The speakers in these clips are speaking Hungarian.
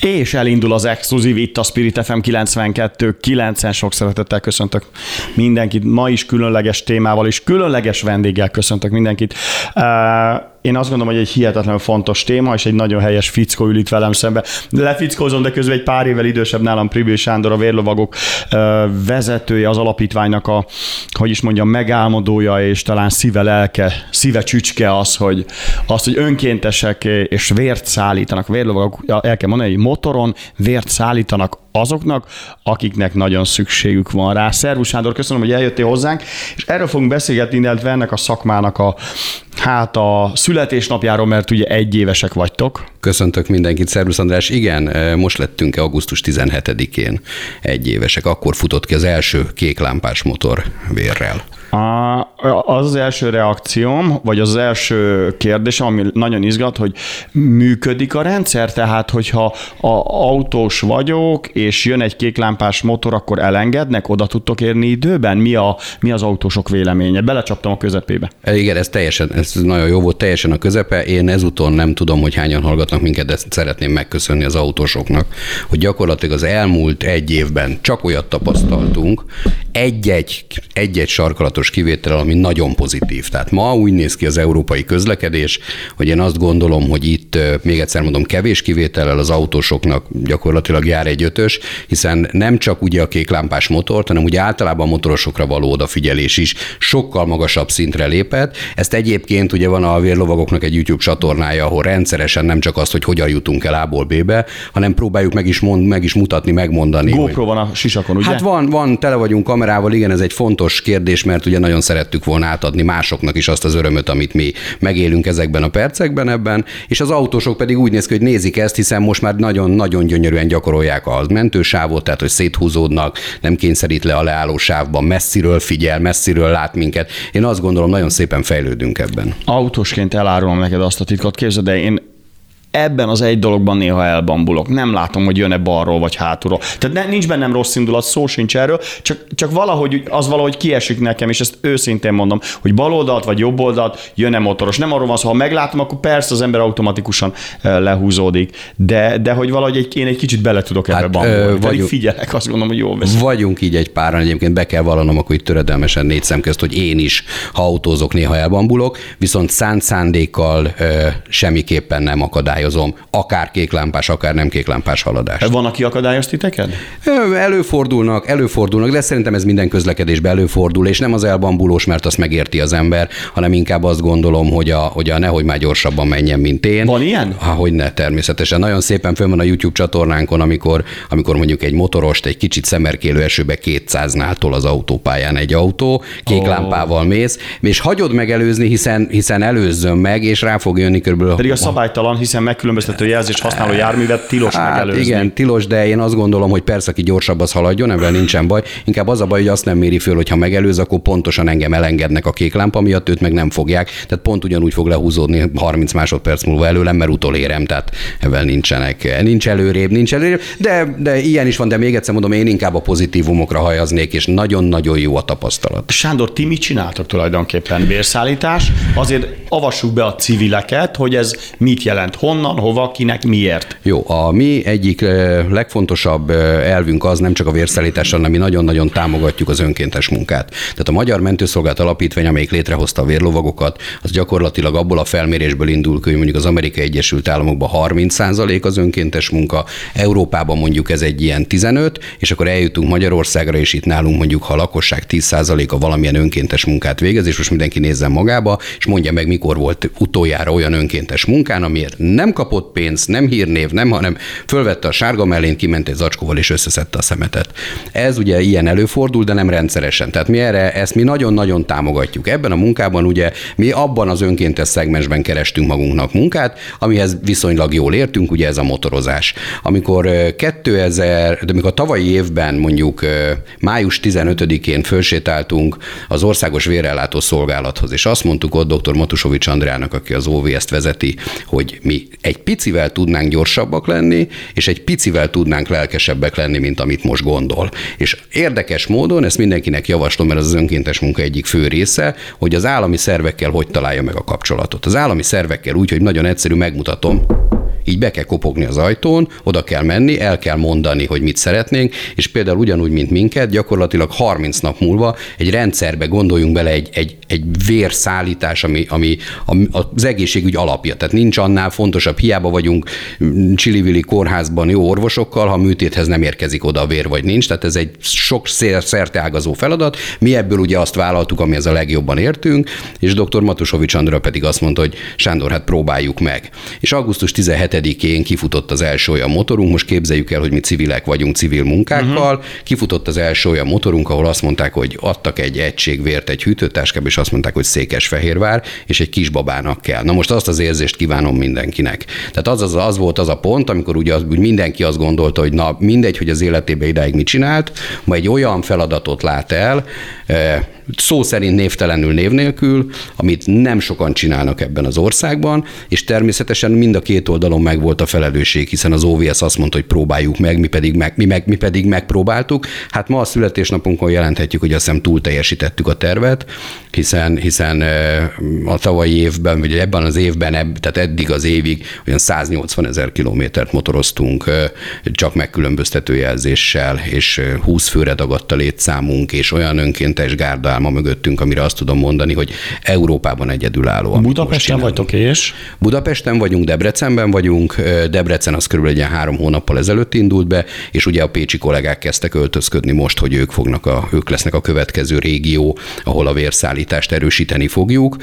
És elindul az exkluzív itt a Spirit FM 92 9 Sok szeretettel köszöntök mindenkit. Ma is különleges témával és különleges vendéggel köszöntök mindenkit. Én azt gondolom, hogy egy hihetetlenül fontos téma, és egy nagyon helyes fickó ül itt velem szembe. Lefickózom, de közben egy pár évvel idősebb nálam Pribő Sándor, a vérlovagok vezetője, az alapítványnak a, hogy is mondjam, megálmodója, és talán szíve lelke, szíve csücske az, hogy, az, hogy önkéntesek és vért szállítanak, vérlovagok, el kell mondani, hogy motoron vért szállítanak azoknak, akiknek nagyon szükségük van rá. Szervus Sándor, köszönöm, hogy eljöttél hozzánk, és erről fogunk beszélgetni, illetve ennek a szakmának a, hát a születésnapjáról, mert ugye egy évesek vagytok. Köszöntök mindenkit, Szervusz András. Igen, most lettünk augusztus 17-én egy évesek. Akkor futott ki az első kéklámpás motor vérrel. Az az első reakcióm, vagy az első kérdés, ami nagyon izgat, hogy működik a rendszer, tehát hogyha a autós vagyok, és jön egy kéklámpás motor, akkor elengednek, oda tudtok érni időben? Mi, a, mi az autósok véleménye? Belecsaptam a közepébe. E, igen, ez teljesen, ez nagyon jó volt, teljesen a közepe. Én ezúton nem tudom, hogy hányan hallgatnak minket, de szeretném megköszönni az autósoknak, hogy gyakorlatilag az elmúlt egy évben csak olyat tapasztaltunk, egy-egy, egy-egy sarkalatos kivétel, ami nagyon pozitív. Tehát ma úgy néz ki az európai közlekedés, hogy én azt gondolom, hogy itt még egyszer mondom, kevés kivétellel az autósoknak gyakorlatilag jár egy ötös, hiszen nem csak ugye a kéklámpás motort, hanem ugye általában a motorosokra való odafigyelés is sokkal magasabb szintre lépett. Ezt egyébként ugye van a vérlovagoknak egy YouTube csatornája, ahol rendszeresen nem csak azt, hogy hogyan jutunk el A-ból B-be, hanem próbáljuk meg is, mond, meg is mutatni, megmondani. GoPro hogy... van a sisakon, ugye? Hát van, van, tele vagyunk kamerával, igen, ez egy fontos kérdés, mert ugye nagyon szerettük volna átadni másoknak is azt az örömöt, amit mi megélünk ezekben a percekben ebben, és az autósok pedig úgy néz ki, hogy nézik ezt, hiszen most már nagyon-nagyon gyönyörűen gyakorolják a mentősávot, tehát hogy széthúzódnak, nem kényszerít le a leálló sávban, messziről figyel, messziről lát minket. Én azt gondolom, nagyon szépen fejlődünk ebben. Autósként elárulom neked azt a titkot, képzeld, de én ebben az egy dologban néha elbambulok. Nem látom, hogy jön-e balról vagy hátulról. Tehát ne, nincs bennem rossz indulat, szó sincs erről, csak, csak valahogy az valahogy kiesik nekem, és ezt őszintén mondom, hogy bal oldalt vagy jobb oldalt jön-e motoros. Nem arról van szó, ha meglátom, akkor persze az ember automatikusan lehúzódik, de, de hogy valahogy egy, én egy kicsit bele tudok ebbe hát, bambulni. Vagyunk, figyelek, azt gondolom, hogy jó veszem. Vagyunk így egy páran, egyébként be kell vallanom, akkor itt töredelmesen négy szem közt, hogy én is, ha autózok, néha elbambulok, viszont szánt szándékkal semmiképpen nem akadály akadályozom, akár kéklámpás, akár nem kéklámpás haladást. Van, aki akadályoz titeket? Előfordulnak, előfordulnak, de szerintem ez minden közlekedésben előfordul, és nem az elbambulós, mert azt megérti az ember, hanem inkább azt gondolom, hogy a, hogy a nehogy már gyorsabban menjen, mint én. Van ilyen? Ha, hogy ne, természetesen. Nagyon szépen fönn van a YouTube csatornánkon, amikor, amikor mondjuk egy motorost egy kicsit szemerkélő esőbe 200-nál tol az autópályán egy autó, kék oh. lámpával mész, és hagyod megelőzni, hiszen, hiszen előzzön meg, és rá fog jönni körülbelül. Pedig a szabálytalan, hiszen megkülönböztető jelzés használó járművet tilos hát megelőzni. Igen, tilos, de én azt gondolom, hogy persze, aki gyorsabb, az haladjon, ebben nincsen baj. Inkább az a baj, hogy azt nem méri föl, hogy ha megelőz, akkor pontosan engem elengednek a kék lámpa miatt, őt meg nem fogják. Tehát pont ugyanúgy fog lehúzódni 30 másodperc múlva előlem, mert utolérem, tehát ebben nincsenek. Nincs előrébb, nincs előrébb, de, de ilyen is van, de még egyszer mondom, én inkább a pozitívumokra hajaznék, és nagyon-nagyon jó a tapasztalat. Sándor, ti mit csináltok tulajdonképpen? Vérszállítás? Azért avassuk be a civileket, hogy ez mit jelent, honnan, hova, kinek, miért. Jó, a mi egyik legfontosabb elvünk az nem csak a vérszállítás, hanem mi nagyon-nagyon támogatjuk az önkéntes munkát. Tehát a Magyar Mentőszolgálat Alapítvány, amelyik létrehozta a vérlovagokat, az gyakorlatilag abból a felmérésből indul hogy mondjuk az Amerikai Egyesült Államokban 30% az önkéntes munka, Európában mondjuk ez egy ilyen 15, és akkor eljutunk Magyarországra, és itt nálunk mondjuk, ha a lakosság 10%-a valamilyen önkéntes munkát végez, és most mindenki nézzen magába, és mondja meg, mikor volt utoljára olyan önkéntes munkán, amiért nem kapott pénzt, nem hírnév, nem, hanem fölvette a sárga mellén, kiment egy zacskóval és összeszedte a szemetet. Ez ugye ilyen előfordul, de nem rendszeresen. Tehát mi erre, ezt mi nagyon-nagyon támogatjuk. Ebben a munkában ugye mi abban az önkéntes szegmensben kerestünk magunknak munkát, amihez viszonylag jól értünk, ugye ez a motorozás. Amikor 2000, de amikor a tavalyi évben mondjuk május 15-én fölsétáltunk az Országos Vérellátó Szolgálathoz, és azt mondtuk ott dr. Matusovics Andrának, aki az OVS-t vezeti, hogy mi egy picivel tudnánk gyorsabbak lenni, és egy picivel tudnánk lelkesebbek lenni, mint amit most gondol. És érdekes módon, ezt mindenkinek javaslom, mert ez az önkéntes munka egyik fő része, hogy az állami szervekkel hogy találja meg a kapcsolatot. Az állami szervekkel úgy, hogy nagyon egyszerű megmutatom, így be kell kopogni az ajtón, oda kell menni, el kell mondani, hogy mit szeretnénk, és például ugyanúgy, mint minket, gyakorlatilag 30 nap múlva egy rendszerbe gondoljunk bele egy, egy, egy vérszállítás, ami, ami az egészségügy alapja. Tehát nincs annál fontosabb, hiába vagyunk Csillivili kórházban jó orvosokkal, ha műtéthez nem érkezik oda a vér, vagy nincs. Tehát ez egy sok szerteágazó feladat. Mi ebből ugye azt vállaltuk, ami ez a legjobban értünk, és dr. Matusovics Andra pedig azt mondta, hogy Sándor, hát próbáljuk meg. És augusztus 17 7-én kifutott az első olyan motorunk, most képzeljük el, hogy mi civilek vagyunk civil munkákkal, uh-huh. kifutott az első olyan motorunk, ahol azt mondták, hogy adtak egy egység vért egy hűtőtáskába, és azt mondták, hogy Székesfehérvár, és egy kisbabának kell. Na most azt az érzést kívánom mindenkinek. Tehát az, az, az volt az a pont, amikor ugye az, úgy mindenki azt gondolta, hogy na mindegy, hogy az életében idáig mit csinált, ma egy olyan feladatot lát el, szó szerint névtelenül név nélkül, amit nem sokan csinálnak ebben az országban, és természetesen mind a két oldalon meg volt a felelősség, hiszen az OVS azt mondta, hogy próbáljuk meg, mi pedig, meg, mi, meg, mi pedig megpróbáltuk. Hát ma a születésnapunkon jelenthetjük, hogy azt hiszem túl teljesítettük a tervet, hiszen, hiszen a tavalyi évben, vagy ebben az évben, ebb, tehát eddig az évig olyan 180 ezer kilométert motoroztunk csak megkülönböztető jelzéssel, és 20 főre dagadt a létszámunk, és olyan önkéntes gárda álma mögöttünk, amire azt tudom mondani, hogy Európában egyedülálló. Budapesten vagytok és? Budapesten vagyunk, Debrecenben vagyunk. Debrecen az körülbelül egy három hónappal ezelőtt indult be, és ugye a pécsi kollégák kezdtek öltözködni most, hogy ők, fognak a, ők lesznek a következő régió, ahol a vérszállítást erősíteni fogjuk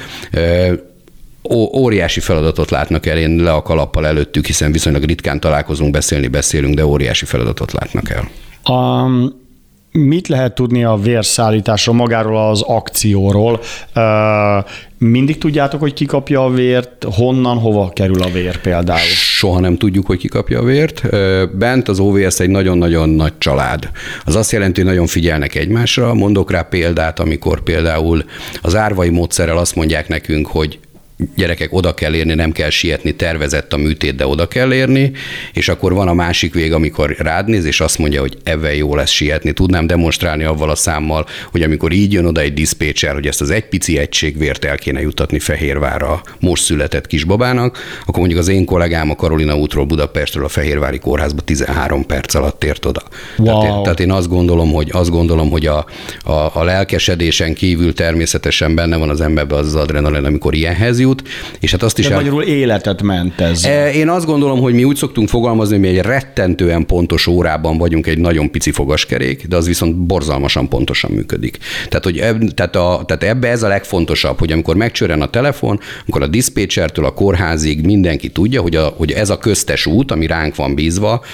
óriási feladatot látnak el, én le a kalappal előttük, hiszen viszonylag ritkán találkozunk, beszélni beszélünk, de óriási feladatot látnak el. Um, Mit lehet tudni a vérszállításról, magáról az akcióról? Mindig tudjátok, hogy ki kapja a vért, honnan, hova kerül a vér például? Soha nem tudjuk, hogy ki kapja a vért. Bent az OVS egy nagyon-nagyon nagy család. Az azt jelenti, hogy nagyon figyelnek egymásra. Mondok rá példát, amikor például az árvai módszerrel azt mondják nekünk, hogy gyerekek, oda kell érni, nem kell sietni, tervezett a műtét, de oda kell érni, és akkor van a másik vég, amikor rád néz, és azt mondja, hogy ebben jó lesz sietni. Tudnám demonstrálni avval a számmal, hogy amikor így jön oda egy diszpécser, hogy ezt az egy pici egység vért el kéne jutatni Fehérvárra most született kisbabának, akkor mondjuk az én kollégám a Karolina útról Budapestről a Fehérvári kórházba 13 perc alatt ért oda. Wow. Tehát, én, tehát én azt gondolom, hogy azt gondolom, hogy a, a, a lelkesedésen kívül természetesen benne van az emberben az, az adrenalin, amikor ilyenhez jut, jut, és hát azt is... De el... magyarul életet ment ez. E, én azt gondolom, hogy mi úgy szoktunk fogalmazni, hogy mi egy rettentően pontos órában vagyunk egy nagyon pici fogaskerék, de az viszont borzalmasan pontosan működik. Tehát, hogy eb, tehát, a, tehát ebbe ez a legfontosabb, hogy amikor megcsörren a telefon, akkor a diszpécsertől a kórházig mindenki tudja, hogy, a, hogy ez a köztes út, ami ránk van bízva,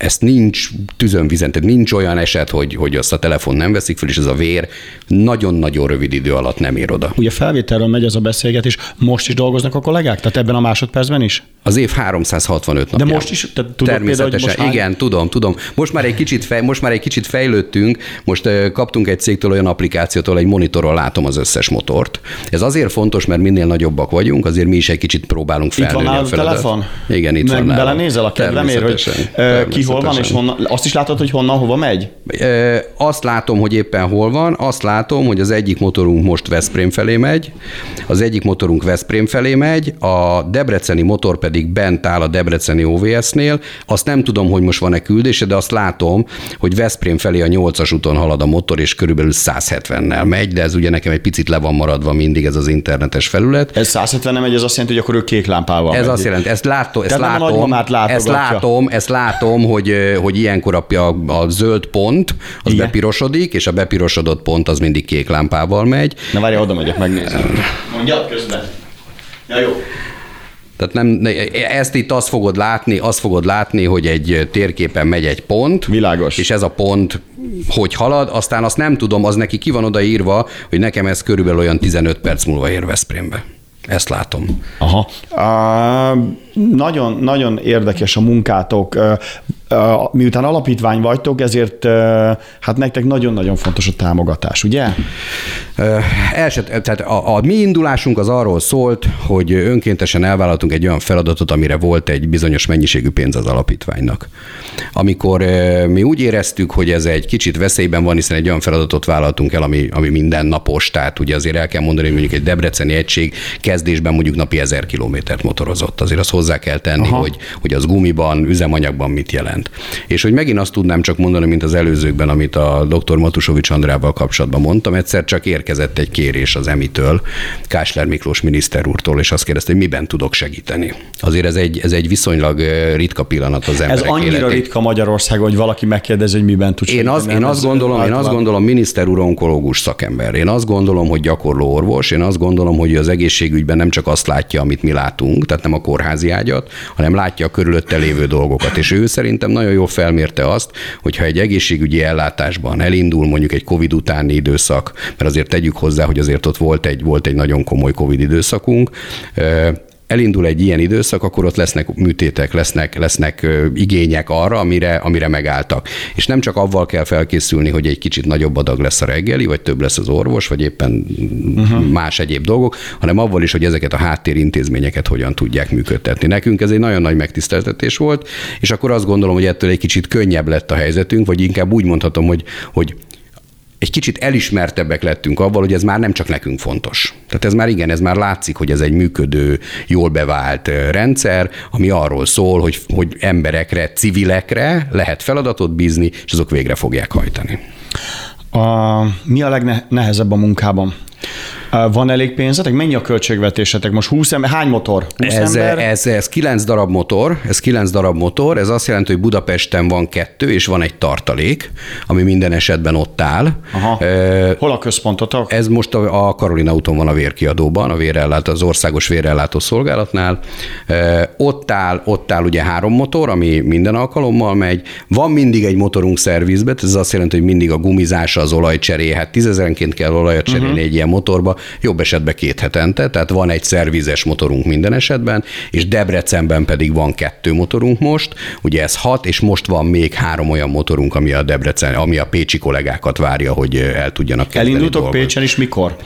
ezt nincs tüzön vizen, tehát nincs olyan eset, hogy, hogy azt a telefon nem veszik fel, és ez a vér nagyon-nagyon rövid idő alatt nem ér oda. Ugye felvételről megy ez a beszélgetés, most is dolgoznak a kollégák? Tehát ebben a másodpercben is? Az év 365 napján. De most is? Tehát tudod Természetesen, például, most igen, hány... tudom, tudom. Most már, egy kicsit fej, most már egy kicsit fejlődtünk, most uh, kaptunk egy cégtől olyan applikációtól, egy monitoron látom az összes motort. Ez azért fontos, mert minél nagyobbak vagyunk, azért mi is egy kicsit próbálunk felnőni itt van a telefon? Igen, itt Meg van belenézel a kedvemért, hogy ki hol van, és honnan, azt is látod, hogy honnan, hova megy? E, azt látom, hogy éppen hol van, azt látom, hogy az egyik motorunk most Veszprém felé megy, az egyik motorunk Veszprém felé megy, a debreceni motor pedig bent áll a debreceni OVS-nél, azt nem tudom, hogy most van-e küldése, de azt látom, hogy Veszprém felé a 8-as úton halad a motor, és körülbelül 170-nel megy, de ez ugye nekem egy picit le van maradva mindig ez az internetes felület. Ez 170 nem megy, ez azt jelenti, hogy akkor ő kék lámpával Ez megy. azt jelenti, ezt, látó, ezt látom, ezt látom, ezt látom, hogy, hogy ilyenkor a, a, a zöld pont, az Igen. bepirosodik, és a bepirosodott pont az mindig kék lámpával megy. Na várj, oda megyek, megnézem. Mondjad közben. Ja, jó. Tehát nem, ezt itt azt fogod látni, azt fogod látni, hogy egy térképen megy egy pont. Világos. És ez a pont, hogy halad, aztán azt nem tudom, az neki ki van odaírva, hogy nekem ez körülbelül olyan 15 perc múlva ér Veszprémbe. Ezt látom. Aha. Uh, nagyon, nagyon érdekes a munkátok. Miután alapítvány vagytok, ezért hát nektek nagyon-nagyon fontos a támogatás, ugye? Eset, tehát a, a mi indulásunk az arról szólt, hogy önkéntesen elvállaltunk egy olyan feladatot, amire volt egy bizonyos mennyiségű pénz az alapítványnak. Amikor mi úgy éreztük, hogy ez egy kicsit veszélyben van, hiszen egy olyan feladatot vállaltunk el, ami, ami mindennapos, tehát ugye azért el kell mondani, hogy mondjuk egy debreceni egység kezdésben mondjuk napi ezer kilométert motorozott. Azért azt hozzá kell tenni, hogy, hogy az gumiban, üzemanyagban mit jelent. És hogy megint azt tudnám csak mondani, mint az előzőkben, amit a dr. Matusovics Andrával kapcsolatban mondtam, egyszer csak érkezett egy kérés az emitől, Kásler Miklós miniszter úrtól, és azt kérdezte, hogy miben tudok segíteni. Azért ez egy, ez egy viszonylag ritka pillanat az emberek Ez annyira életén. ritka Magyarországon, hogy valaki megkérdezi, hogy miben tud segíteni. Én, az, én azt gondolom, én azt gondolom, miniszter úr onkológus szakember. Én azt gondolom, hogy gyakorló orvos. Én azt gondolom, hogy az egészségügyben nem csak azt látja, amit mi látunk, tehát nem a kórházi ágyat, hanem látja a körülötte lévő dolgokat. És ő szerintem nagyon jól felmérte azt, hogyha egy egészségügyi ellátásban elindul mondjuk egy COVID utáni időszak, mert azért tegyük hozzá, hogy azért ott volt egy, volt egy nagyon komoly COVID időszakunk, elindul egy ilyen időszak, akkor ott lesznek műtétek, lesznek, lesznek igények arra, amire, amire megálltak. És nem csak avval kell felkészülni, hogy egy kicsit nagyobb adag lesz a reggeli, vagy több lesz az orvos, vagy éppen uh-huh. más egyéb dolgok, hanem avval is, hogy ezeket a háttérintézményeket hogyan tudják működtetni. Nekünk ez egy nagyon nagy megtiszteltetés volt, és akkor azt gondolom, hogy ettől egy kicsit könnyebb lett a helyzetünk, vagy inkább úgy mondhatom, hogy, hogy egy kicsit elismertebbek lettünk avval, hogy ez már nem csak nekünk fontos. Tehát ez már igen, ez már látszik, hogy ez egy működő, jól bevált rendszer, ami arról szól, hogy, hogy emberekre, civilekre lehet feladatot bízni, és azok végre fogják hajtani. A, mi a legnehezebb a munkában? Van elég pénzetek? Mennyi a költségvetésetek? Most 20 ember, hány motor? 20 ez, ember? Ez, ez 9 darab motor, ez 9 darab motor, ez azt jelenti, hogy Budapesten van kettő, és van egy tartalék, ami minden esetben ott áll. Aha. E, Hol a központotok? Ez most a, a Karolina úton van a vérkiadóban, a vérellátó, az országos vérellátó szolgálatnál. E, ott áll, ott áll ugye három motor, ami minden alkalommal megy. Van mindig egy motorunk szervizbe, ez azt jelenti, hogy mindig a gumizása, az olajcseré, hát tízezerenként kell olajat cserélni uh-huh. egy ilyen motorba, jobb esetben két hetente, tehát van egy szervizes motorunk minden esetben, és Debrecenben pedig van kettő motorunk most, ugye ez hat, és most van még három olyan motorunk, ami a Debrecen, ami a pécsi kollégákat várja, hogy el tudjanak kezdeni Elindultok. Pécsen is mikor?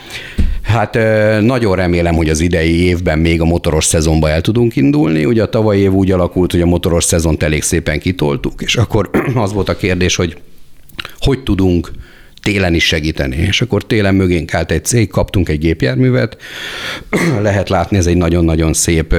Hát nagyon remélem, hogy az idei évben még a motoros szezonba el tudunk indulni. Ugye a tavalyi év úgy alakult, hogy a motoros szezont elég szépen kitoltuk, és akkor az volt a kérdés, hogy hogy tudunk télen is segíteni. És akkor télen mögénk állt egy cég, kaptunk egy gépjárművet, lehet látni, ez egy nagyon-nagyon szép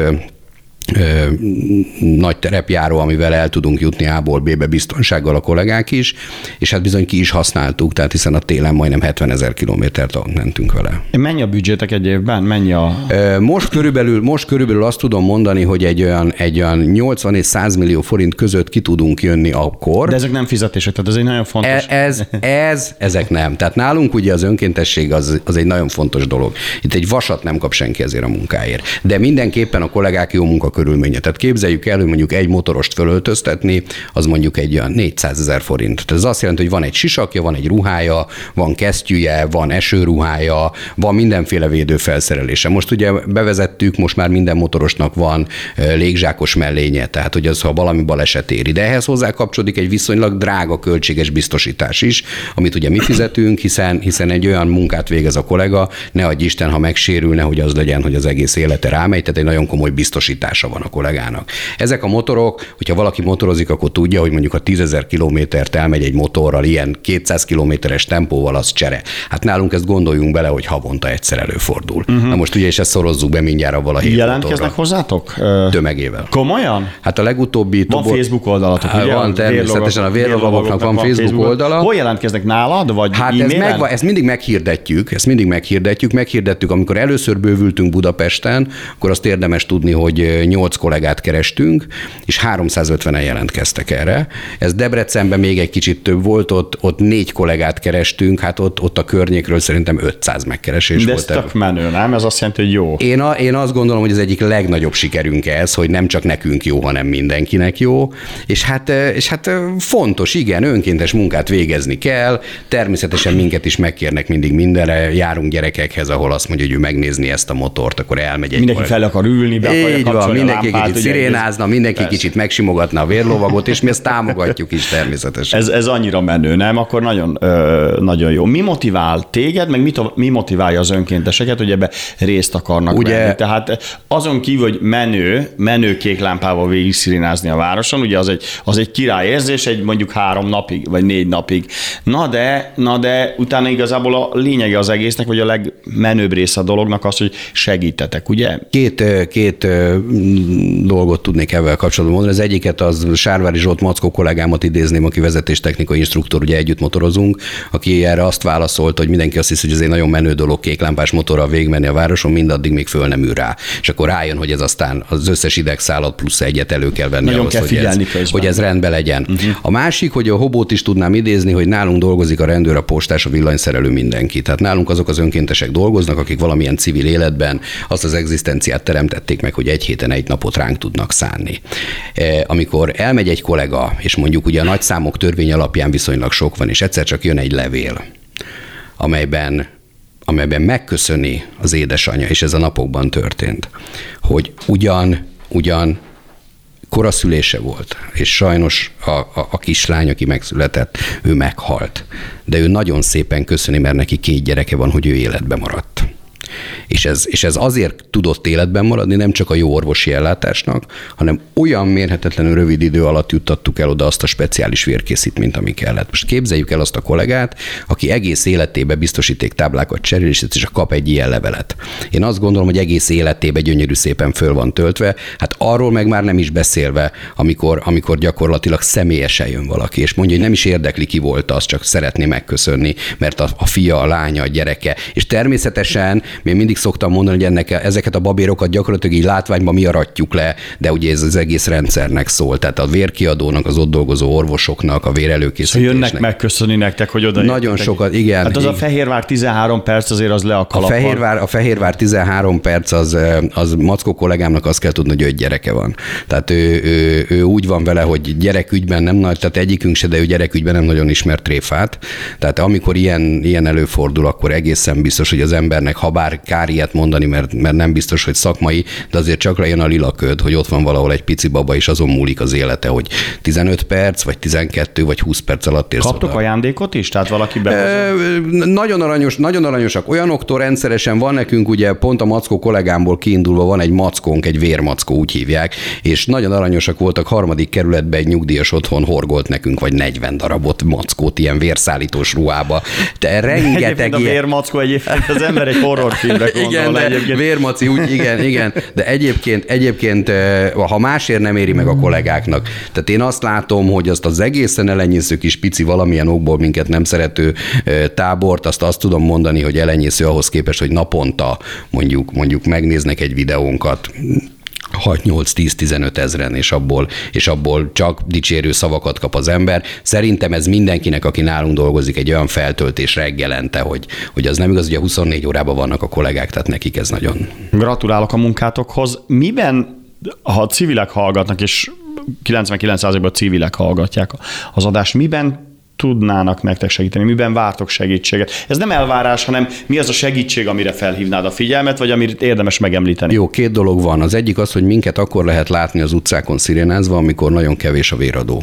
nagy terepjáró, amivel el tudunk jutni A-ból B-be biztonsággal a kollégák is, és hát bizony ki is használtuk, tehát hiszen a télen majdnem 70 ezer kilométert mentünk vele. Mennyi a büdzsétek egy évben? Mennyi a... Most körülbelül, most körülbelül azt tudom mondani, hogy egy olyan, egy olyan 80 és 100 millió forint között ki tudunk jönni akkor. De ezek nem fizetések, tehát ez egy nagyon fontos. E, ez, ez, ezek nem. Tehát nálunk ugye az önkéntesség az, az egy nagyon fontos dolog. Itt egy vasat nem kap senki ezért a munkáért. De mindenképpen a kollégák jó munka körülménye. Tehát képzeljük el, hogy mondjuk egy motorost fölöltöztetni, az mondjuk egy olyan 400 ezer forint. Tehát ez azt jelenti, hogy van egy sisakja, van egy ruhája, van kesztyűje, van esőruhája, van mindenféle védőfelszerelése. Most ugye bevezettük, most már minden motorosnak van légzsákos mellénye, tehát hogy az, ha valami baleset éri. De ehhez hozzá kapcsolódik egy viszonylag drága költséges biztosítás is, amit ugye mi fizetünk, hiszen, hiszen egy olyan munkát végez a kollega, ne adj Isten, ha megsérülne, hogy az legyen, hogy az egész élete rámegy, tehát egy nagyon komoly biztosítás hatása van a kollégának. Ezek a motorok, hogyha valaki motorozik, akkor tudja, hogy mondjuk a 10.000 kilométert elmegy egy motorral, ilyen 200 kilométeres tempóval, az csere. Hát nálunk ezt gondoljunk bele, hogy havonta egyszer előfordul. Uh-huh. Na most ugye, és ezt szorozzuk be mindjárt a hét Jelentkeznek motorra. hozzátok? Tömegével. Komolyan? Hát a legutóbbi... Van tobor... Facebook oldalatok, ugye? Van, természetesen a vérlovagoknak van, Facebook, Facebook oldala. Hol jelentkeznek nálad, vagy Hát ez megva, ezt mindig meghirdetjük, ezt mindig meghirdetjük, meghirdettük, amikor először bővültünk Budapesten, akkor azt érdemes tudni, hogy 8 kollégát kerestünk, és 350-en jelentkeztek erre. Ez Debrecenben még egy kicsit több volt, ott, ott négy kollégát kerestünk, hát ott, ott a környékről szerintem 500 megkeresés De volt. ez tök menő, nem? Ez azt jelenti, hogy jó. Én, a, én azt gondolom, hogy az egyik legnagyobb sikerünk ez, hogy nem csak nekünk jó, hanem mindenkinek jó, és hát, és hát fontos, igen, önkéntes munkát végezni kell, természetesen minket is megkérnek mindig mindenre, járunk gyerekekhez, ahol azt mondja, hogy ő megnézni ezt a motort, akkor elmegy egy Mindenki fel akar ülni, be akarja Így van, mindenki lámpát, kicsit ugye, szirénázna, mindenki Persze. kicsit megsimogatna a vérlovagot, és mi ezt támogatjuk is természetesen. Ez, ez annyira menő, nem? Akkor nagyon, ö, nagyon jó. Mi motivál téged, meg mi, to- mi motiválja az önkénteseket, hogy ebbe részt akarnak Ugye- venni? Tehát azon kívül, hogy menő, menő kék lámpával végig szirénázni a városon, ugye az egy, az egy királyérzés, egy mondjuk három napig, vagy négy napig. Na de, na de utána igazából a lényege az egésznek, vagy a legmenőbb része a dolognak az, hogy segítetek, ugye? Két, két dolgot tudnék ezzel kapcsolatban mondani. Az egyiket az Sárvári Zsolt Mackó kollégámat idézném, aki vezetéstechnikai instruktor, ugye együtt motorozunk, aki erre azt válaszolt, hogy mindenki azt hiszi, hogy ez egy nagyon menő dolog kéklámpás motorral végigmenni a városon, mindaddig még föl nem ül rá. És akkor rájön, hogy ez aztán az összes idegszálat plusz egyet elő kell venni Nagyon ahhoz, kell hogy, ez, közben. hogy ez rendben legyen. Uh-huh. A másik, hogy a hobót is tudnám idézni, hogy nálunk dolgozik a rendőr, a postás, a villanyszerelő, mindenki. Tehát nálunk azok az önkéntesek dolgoznak, akik valamilyen civil életben azt az egzisztenciát teremtették meg, hogy egy héten egy napot ránk tudnak szánni. E, Amikor elmegy egy kollega, és mondjuk ugye a nagyszámok törvény alapján viszonylag sok van, és egyszer csak jön egy levél, amelyben amelyben megköszöni az édesanyja, és ez a napokban történt, hogy ugyan, ugyan koraszülése volt, és sajnos a, a, a kislány, aki megszületett, ő meghalt. De ő nagyon szépen köszöni, mert neki két gyereke van, hogy ő életbe maradt. És ez, és ez azért tudott életben maradni, nem csak a jó orvosi ellátásnak, hanem olyan mérhetetlenül rövid idő alatt juttattuk el oda azt a speciális vérkészítményt, ami kellett. Most képzeljük el azt a kollégát, aki egész életébe biztosíték táblákat cserél, és csak kap egy ilyen levelet. Én azt gondolom, hogy egész életébe gyönyörű szépen föl van töltve, hát arról meg már nem is beszélve, amikor, amikor gyakorlatilag személyesen jön valaki, és mondja, hogy nem is érdekli ki volt az, csak szeretné megköszönni, mert a, a fia, a lánya, a gyereke. És természetesen én mindig szoktam mondani, hogy ennek, ezeket a babérokat gyakorlatilag így látványban mi aratjuk le, de ugye ez az egész rendszernek szól. Tehát a vérkiadónak, az ott dolgozó orvosoknak, a Szóval vérelőkészítésnek. jönnek megköszönni nektek, hogy oda Nagyon sokat, igen. Hát az a. Fehérvár 13 perc azért az le a A kalappal. Fehérvár, a Fehérvár 13 perc, az, az Mackó kollégámnak azt kell tudni, hogy öt gyereke van. Tehát ő, ő, ő, úgy van vele, hogy gyerekügyben nem nagy, tehát egyikünk se, de ő gyerekügyben nem nagyon ismert tréfát. Tehát amikor ilyen, ilyen előfordul, akkor egészen biztos, hogy az embernek, ha bár kár ilyet mondani, mert, mert nem biztos, hogy szakmai, de azért csak lejön a lila köd, hogy ott van valahol egy pici baba, és azon múlik az élete, hogy 15 perc, vagy 12, vagy 20 perc alatt érsz Kaptok oda. ajándékot is? Tehát valaki behozott? Nagyon aranyos, nagyon aranyosak. Olyanoktól rendszeresen van nekünk, ugye pont a Mackó kollégámból kiindulva van egy mackónk, egy vérmackó, úgy hívják, és nagyon aranyosak voltak, harmadik kerületben egy nyugdíjas otthon horgolt nekünk, vagy 40 darabot mackót ilyen vérszállítós ruhába. De rengeteg Egyébként a ilyen... vérmackó egyébként az ember egy horrorfilmre gondol Igen, de egyébként. vérmaci, úgy, igen, igen, de egyébként, egyébként, ha másért nem éri meg a kollégáknak. Tehát én azt látom, hogy azt az egészen elenyésző kis pici valamilyen okból minket nem szerető tábort, azt azt tudom mondani, hogy elenyésző ahhoz képest, hogy naponta mondjuk, mondjuk megnéznek egy videónkat, 6-8-10-15 ezeren, és abból, és abból csak dicsérő szavakat kap az ember. Szerintem ez mindenkinek, aki nálunk dolgozik, egy olyan feltöltés reggelente, hogy, hogy az nem igaz, a 24 órában vannak a kollégák, tehát nekik ez nagyon Gratulálok a munkátokhoz. Miben, ha civilek hallgatnak, és 99%-ban civilek hallgatják az adást, miben tudnának nektek segíteni? Miben vártok segítséget? Ez nem elvárás, hanem mi az a segítség, amire felhívnád a figyelmet, vagy amit érdemes megemlíteni? Jó, két dolog van. Az egyik az, hogy minket akkor lehet látni az utcákon szirénázva, amikor nagyon kevés a véradó.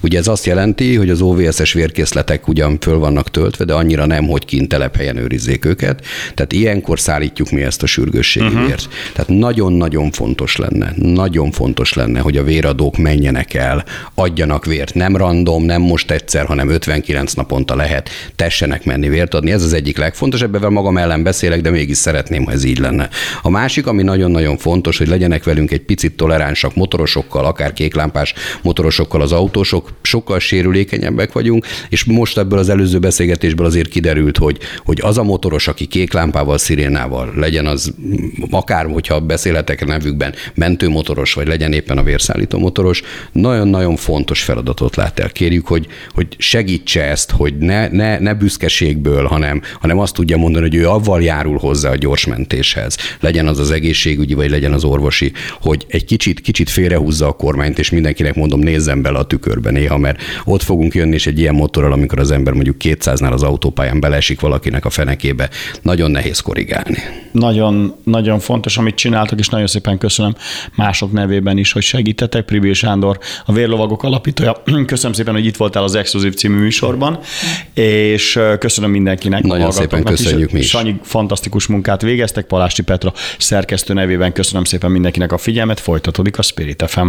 Ugye ez azt jelenti, hogy az OVS-es vérkészletek ugyan föl vannak töltve, de annyira nem, hogy kint telephelyen őrizzék őket. Tehát ilyenkor szállítjuk mi ezt a sürgősségi uh-huh. vért. Tehát nagyon-nagyon fontos lenne, nagyon fontos lenne, hogy a véradók menjenek el, adjanak vért. Nem random, nem most egyszer, hanem 59 naponta lehet, tessenek menni vért adni. Ez az egyik legfontosabb, ebben magam ellen beszélek, de mégis szeretném, ha ez így lenne. A másik, ami nagyon-nagyon fontos, hogy legyenek velünk egy picit toleránsak motorosokkal, akár kéklámpás motorosokkal az autó autósok sokkal sérülékenyebbek vagyunk, és most ebből az előző beszélgetésből azért kiderült, hogy, hogy az a motoros, aki kék lámpával, szirénával, legyen az akár, hogyha beszélhetek a nevükben, mentőmotoros, vagy legyen éppen a vérszállító motoros, nagyon-nagyon fontos feladatot lát el. Kérjük, hogy, hogy segítse ezt, hogy ne, ne, ne büszkeségből, hanem, hanem azt tudja mondani, hogy ő avval járul hozzá a gyorsmentéshez. Legyen az az egészségügyi, vagy legyen az orvosi, hogy egy kicsit, kicsit félrehúzza a kormányt, és mindenkinek mondom, nézzen bele a tükörbe néha, mert ott fogunk jönni, és egy ilyen motorral, amikor az ember mondjuk 200-nál az autópályán beleesik valakinek a fenekébe, nagyon nehéz korrigálni. Nagyon, nagyon fontos, amit csináltak, és nagyon szépen köszönöm mások nevében is, hogy segítetek. Pribil Sándor, a Vérlovagok alapítója. Köszönöm szépen, hogy itt voltál az Exkluzív című műsorban, és köszönöm mindenkinek. Nagyon szépen köszönjük is. mi is. Sanyi fantasztikus munkát végeztek, Palásti Petra szerkesztő nevében köszönöm szépen mindenkinek a figyelmet, folytatódik a Spirit FM.